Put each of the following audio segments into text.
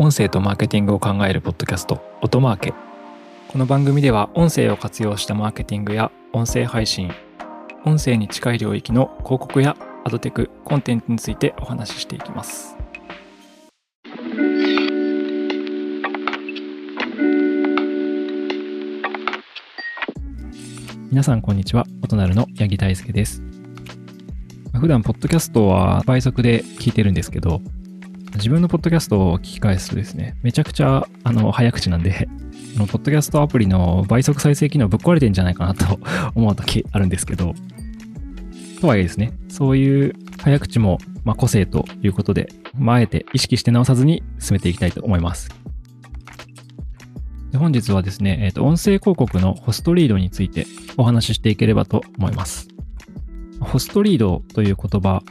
音声とマーケティングを考えるポッドキャスト音マーケ。この番組では音声を活用したマーケティングや音声配信音声に近い領域の広告やアドテクコンテンツについてお話ししていきます。皆さんこんにちは。音なるの八木大輔です。普段ポッドキャストは倍速で聞いてるんですけど自分のポッドキャストを聞き返すとですね、めちゃくちゃ、あの、早口なんで、ポッドキャストアプリの倍速再生機能ぶっ壊れてんじゃないかなと 思う時あるんですけど、とはいえですね、そういう早口も、まあ、個性ということで、まあ、あえて意識して直さずに進めていきたいと思います。本日はですね、えっ、ー、と、音声広告のホストリードについてお話ししていければと思います。ホストリードという言葉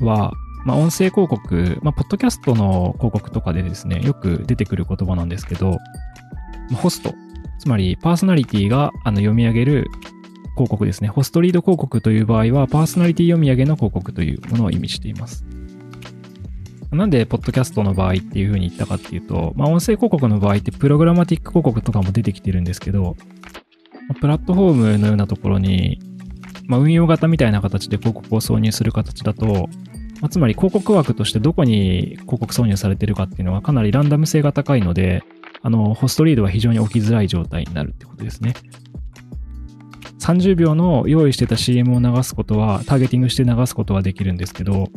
は、まあ、音声広告、まあ、ポッドキャストの広告とかでですね、よく出てくる言葉なんですけど、まあ、ホスト、つまりパーソナリティがあの読み上げる広告ですね。ホストリード広告という場合は、パーソナリティ読み上げの広告というものを意味しています。なんで、ポッドキャストの場合っていうふうに言ったかっていうと、まあ、音声広告の場合って、プログラマティック広告とかも出てきてるんですけど、プラットフォームのようなところに、まあ、運用型みたいな形で広告を挿入する形だと、まあ、つまり広告枠としてどこに広告挿入されてるかっていうのはかなりランダム性が高いので、あの、ホストリードは非常に起きづらい状態になるってことですね。30秒の用意してた CM を流すことは、ターゲティングして流すことはできるんですけど、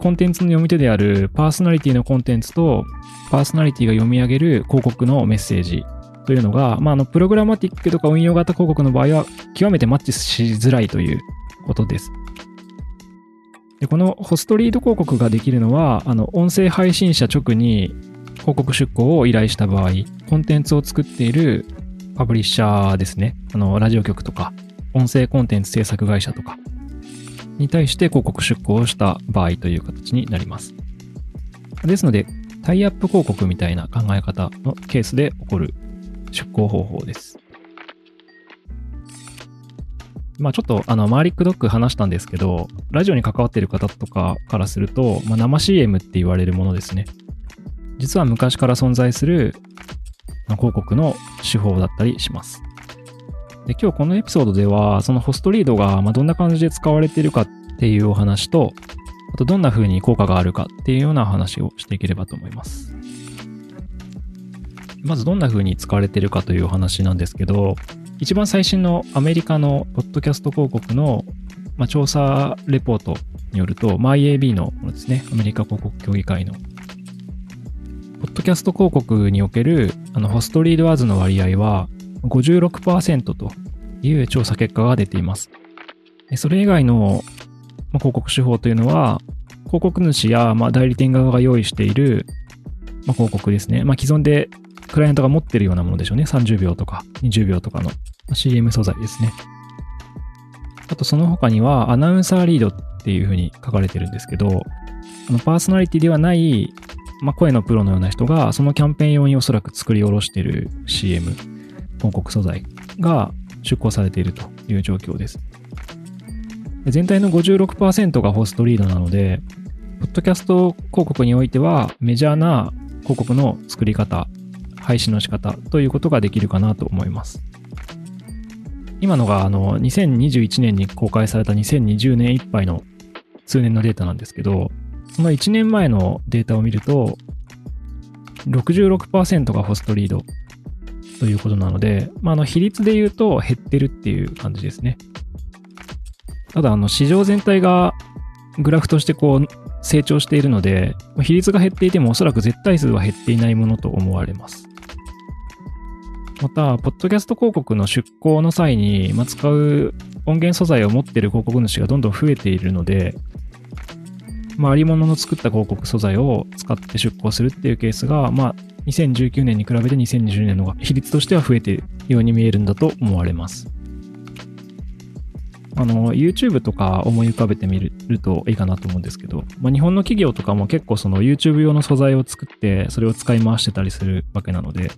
コンテンツの読み手であるパーソナリティのコンテンツと、パーソナリティが読み上げる広告のメッセージというのが、まあ、あの、プログラマティックとか運用型広告の場合は、極めてマッチしづらいということです。でこのホストリード広告ができるのは、あの、音声配信者直に広告出稿を依頼した場合、コンテンツを作っているパブリッシャーですね。あの、ラジオ局とか、音声コンテンツ制作会社とかに対して広告出稿をした場合という形になります。ですので、タイアップ広告みたいな考え方のケースで起こる出稿方法です。まあちょっとあの、マーリックドッグ話したんですけど、ラジオに関わっている方とかからすると、まあ、生 CM って言われるものですね。実は昔から存在する、広告の手法だったりします。で、今日このエピソードでは、そのホストリードがまどんな感じで使われているかっていうお話と、あとどんな風に効果があるかっていうような話をしていければと思います。まずどんな風に使われているかというお話なんですけど、一番最新のアメリカのポッドキャスト広告の、まあ、調査レポートによると、まあ、IAB のものですね、アメリカ広告協議会の、ポッドキャスト広告におけるあのホストリードアーズの割合は56%という調査結果が出ています。それ以外の広告手法というのは、広告主やま代理店側が用意しているま、広告ですね。まあ、既存でクライアントが持っているようなものでしょうね。30秒とか20秒とかの CM 素材ですね。あとその他にはアナウンサーリードっていうふうに書かれてるんですけど、あのパーソナリティではない、まあ、声のプロのような人がそのキャンペーン用におそらく作り下ろしてる CM、広告素材が出稿されているという状況です。全体の56%がホストリードなので、ポッドキャスト広告においてはメジャーな広告の作り方配信の仕方ということができるかなと思います。今のがあの2021年に公開された2020年いっぱいの通年のデータなんですけど、その1年前のデータを見ると、66%がホストリードということなので、まあ、あの比率で言うと減ってるっていう感じですね。ただ、あの市場全体がグラフとしてこう成長しているので、比率が減っていてもおそらく絶対数は減っていないものと思われます。また、ポッドキャスト広告の出稿の際に、まあ、使う音源素材を持っている広告主がどんどん増えているので、まあ、ありものの作った広告素材を使って出稿するっていうケースが、まあ、2019年に比べて2020年のが比率としては増えているように見えるんだと思われます。あの、YouTube とか思い浮かべてみるといいかなと思うんですけど、まあ、日本の企業とかも結構その YouTube 用の素材を作って、それを使い回してたりするわけなので、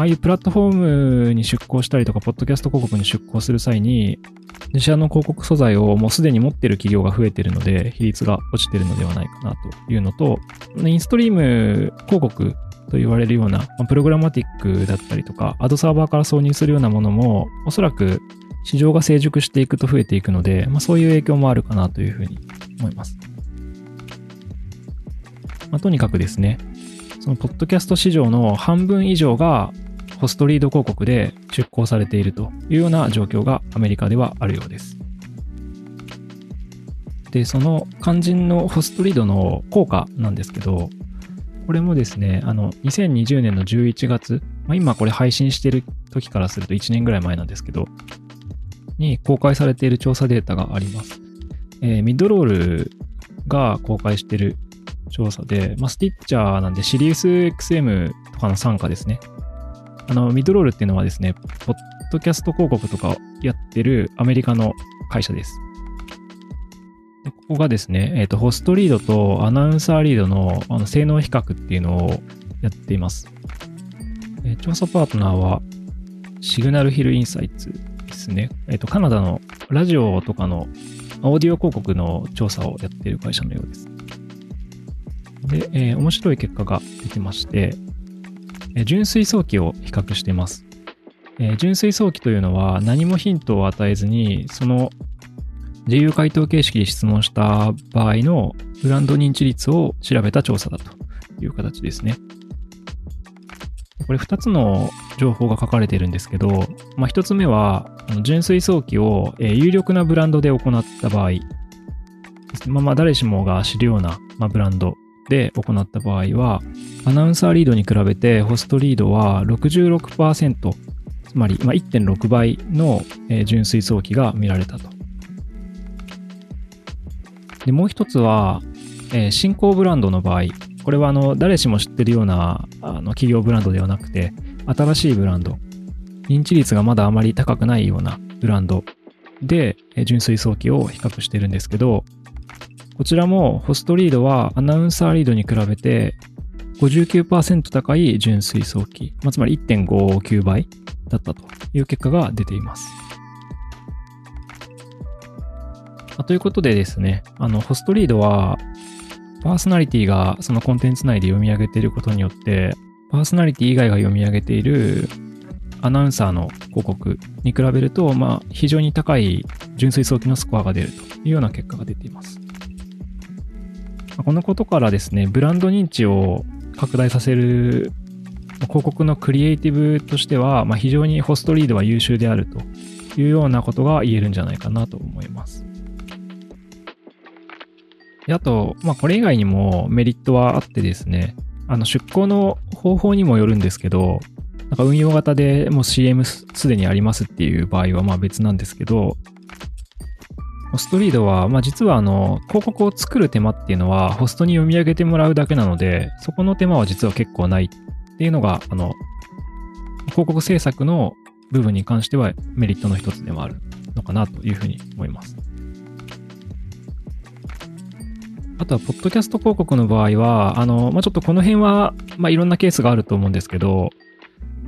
ああいうプラットフォームに出向したりとか、ポッドキャスト広告に出向する際に、自社の広告素材をもうすでに持ってる企業が増えてるので、比率が落ちてるのではないかなというのと、インストリーム広告と言われるような、プログラマティックだったりとか、アドサーバーから挿入するようなものも、おそらく市場が成熟していくと増えていくので、まあ、そういう影響もあるかなというふうに思います。まあ、とにかくですね、そのポッドキャスト市場の半分以上がホストリード広告で出稿されているというような状況がアメリカではあるようです。で、その肝心のホストリードの効果なんですけど、これもですね、あの、2020年の11月、まあ、今これ配信してる時からすると1年ぐらい前なんですけど、に公開されている調査データがあります。えー、ミッドロールが公開している調査で、まあ、スティッチャーなんでシリウス XM とかの参加ですね。あの、ミドロールっていうのはですね、ポッドキャスト広告とかやってるアメリカの会社です。でここがですね、えっ、ー、と、ホストリードとアナウンサーリードのあの性能比較っていうのをやっています。えー、調査パートナーはシグナルヒルインサイツですね。えっ、ー、と、カナダのラジオとかのオーディオ広告の調査をやっている会社のようです。で、えー、面白い結果が出てまして、純粋早期を比較しています。え純粋早期というのは何もヒントを与えずに、その自由回答形式で質問した場合のブランド認知率を調べた調査だという形ですね。これ2つの情報が書かれているんですけど、まあ、1つ目は、純粋早期を有力なブランドで行った場合、まあ、まあ誰しもが知るような、ブランドで行った場合は、アナウンサーリードに比べてホストリードは66%、つまり1.6倍の純粋早期が見られたと。で、もう一つは、え、新興ブランドの場合、これはあの誰しも知ってるようなあの企業ブランドではなくて、新しいブランド、認知率がまだあまり高くないようなブランドで、え、純粋早期を比較してるんですけど、こちらもホストリードはアナウンサーリードに比べて59%高い純粋早期、まあ、つまり1.59倍だったという結果が出ています。ということでですね、あの、ホストリードは、パーソナリティがそのコンテンツ内で読み上げていることによって、パーソナリティ以外が読み上げているアナウンサーの広告に比べると、まあ、非常に高い純粋早期のスコアが出るというような結果が出ています。このことからですね、ブランド認知を拡大させる広告のクリエイティブとしては、まあ、非常にホストリードは優秀であるというようなことが言えるんじゃないかなと思います。であと、まあ、これ以外にもメリットはあってですね、あの出向の方法にもよるんですけど、なんか運用型でもう CM すでにありますっていう場合はまあ別なんですけど、ホストリードは、まあ、実はあの広告を作る手間っていうのはホストに読み上げてもらうだけなので、そこの手間は実は結構ないっていうのが、あの、広告制作の部分に関してはメリットの一つでもあるのかなというふうに思います。あとは、ポッドキャスト広告の場合は、あの、まあ、ちょっとこの辺は、まあ、いろんなケースがあると思うんですけど、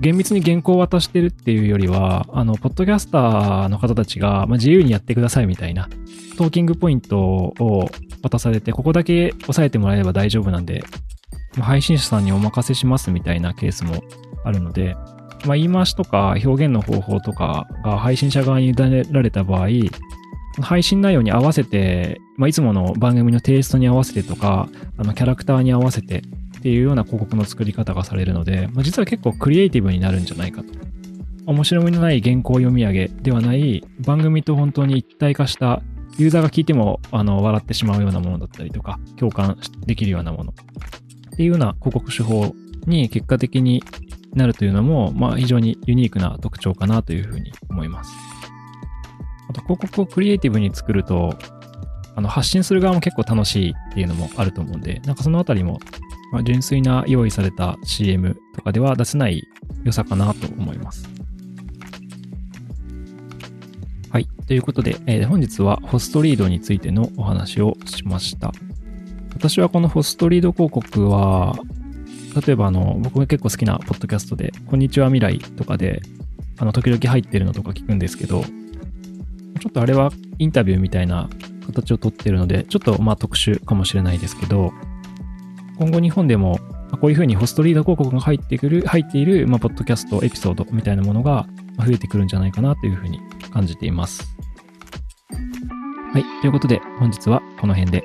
厳密に原稿を渡してるっていうよりは、あの、ポッドキャスターの方たちが、まあ、自由にやってくださいみたいな、トーキングポイントを渡されて、ここだけ押さえてもらえれば大丈夫なんで、配信者さんにお任せしますみたいなケースもあるので、まあ、言い回しとか表現の方法とかが配信者側に委ねられた場合、配信内容に合わせて、まあ、いつもの番組のテイストに合わせてとか、あのキャラクターに合わせてっていうような広告の作り方がされるので、まあ、実は結構クリエイティブになるんじゃないかと。面白みのない原稿読み上げではない番組と本当に一体化したユーザーが聞いてもあの笑ってしまうようなものだったりとか共感できるようなものっていうような広告手法に結果的になるというのも、まあ、非常にユニークな特徴かなというふうに思います。あと広告をクリエイティブに作ると、あの発信する側も結構楽しいっていうのもあると思うんで、なんかそのあたりも、まあ、純粋な用意された CM とかでは出せない良さかなと思います。はい。ということで、えー、本日はホストリードについてのお話をしました。私はこのホストリード広告は、例えばあの、僕が結構好きなポッドキャストで、こんにちは未来とかで、あの、時々入ってるのとか聞くんですけど、ちょっとあれはインタビューみたいな形をとってるので、ちょっとまあ特殊かもしれないですけど、今後日本でもこういうふうにホストリーダー広告が入ってくる、入っている、まあ、ポッドキャストエピソードみたいなものが増えてくるんじゃないかなというふうに感じています。はい。ということで、本日はこの辺で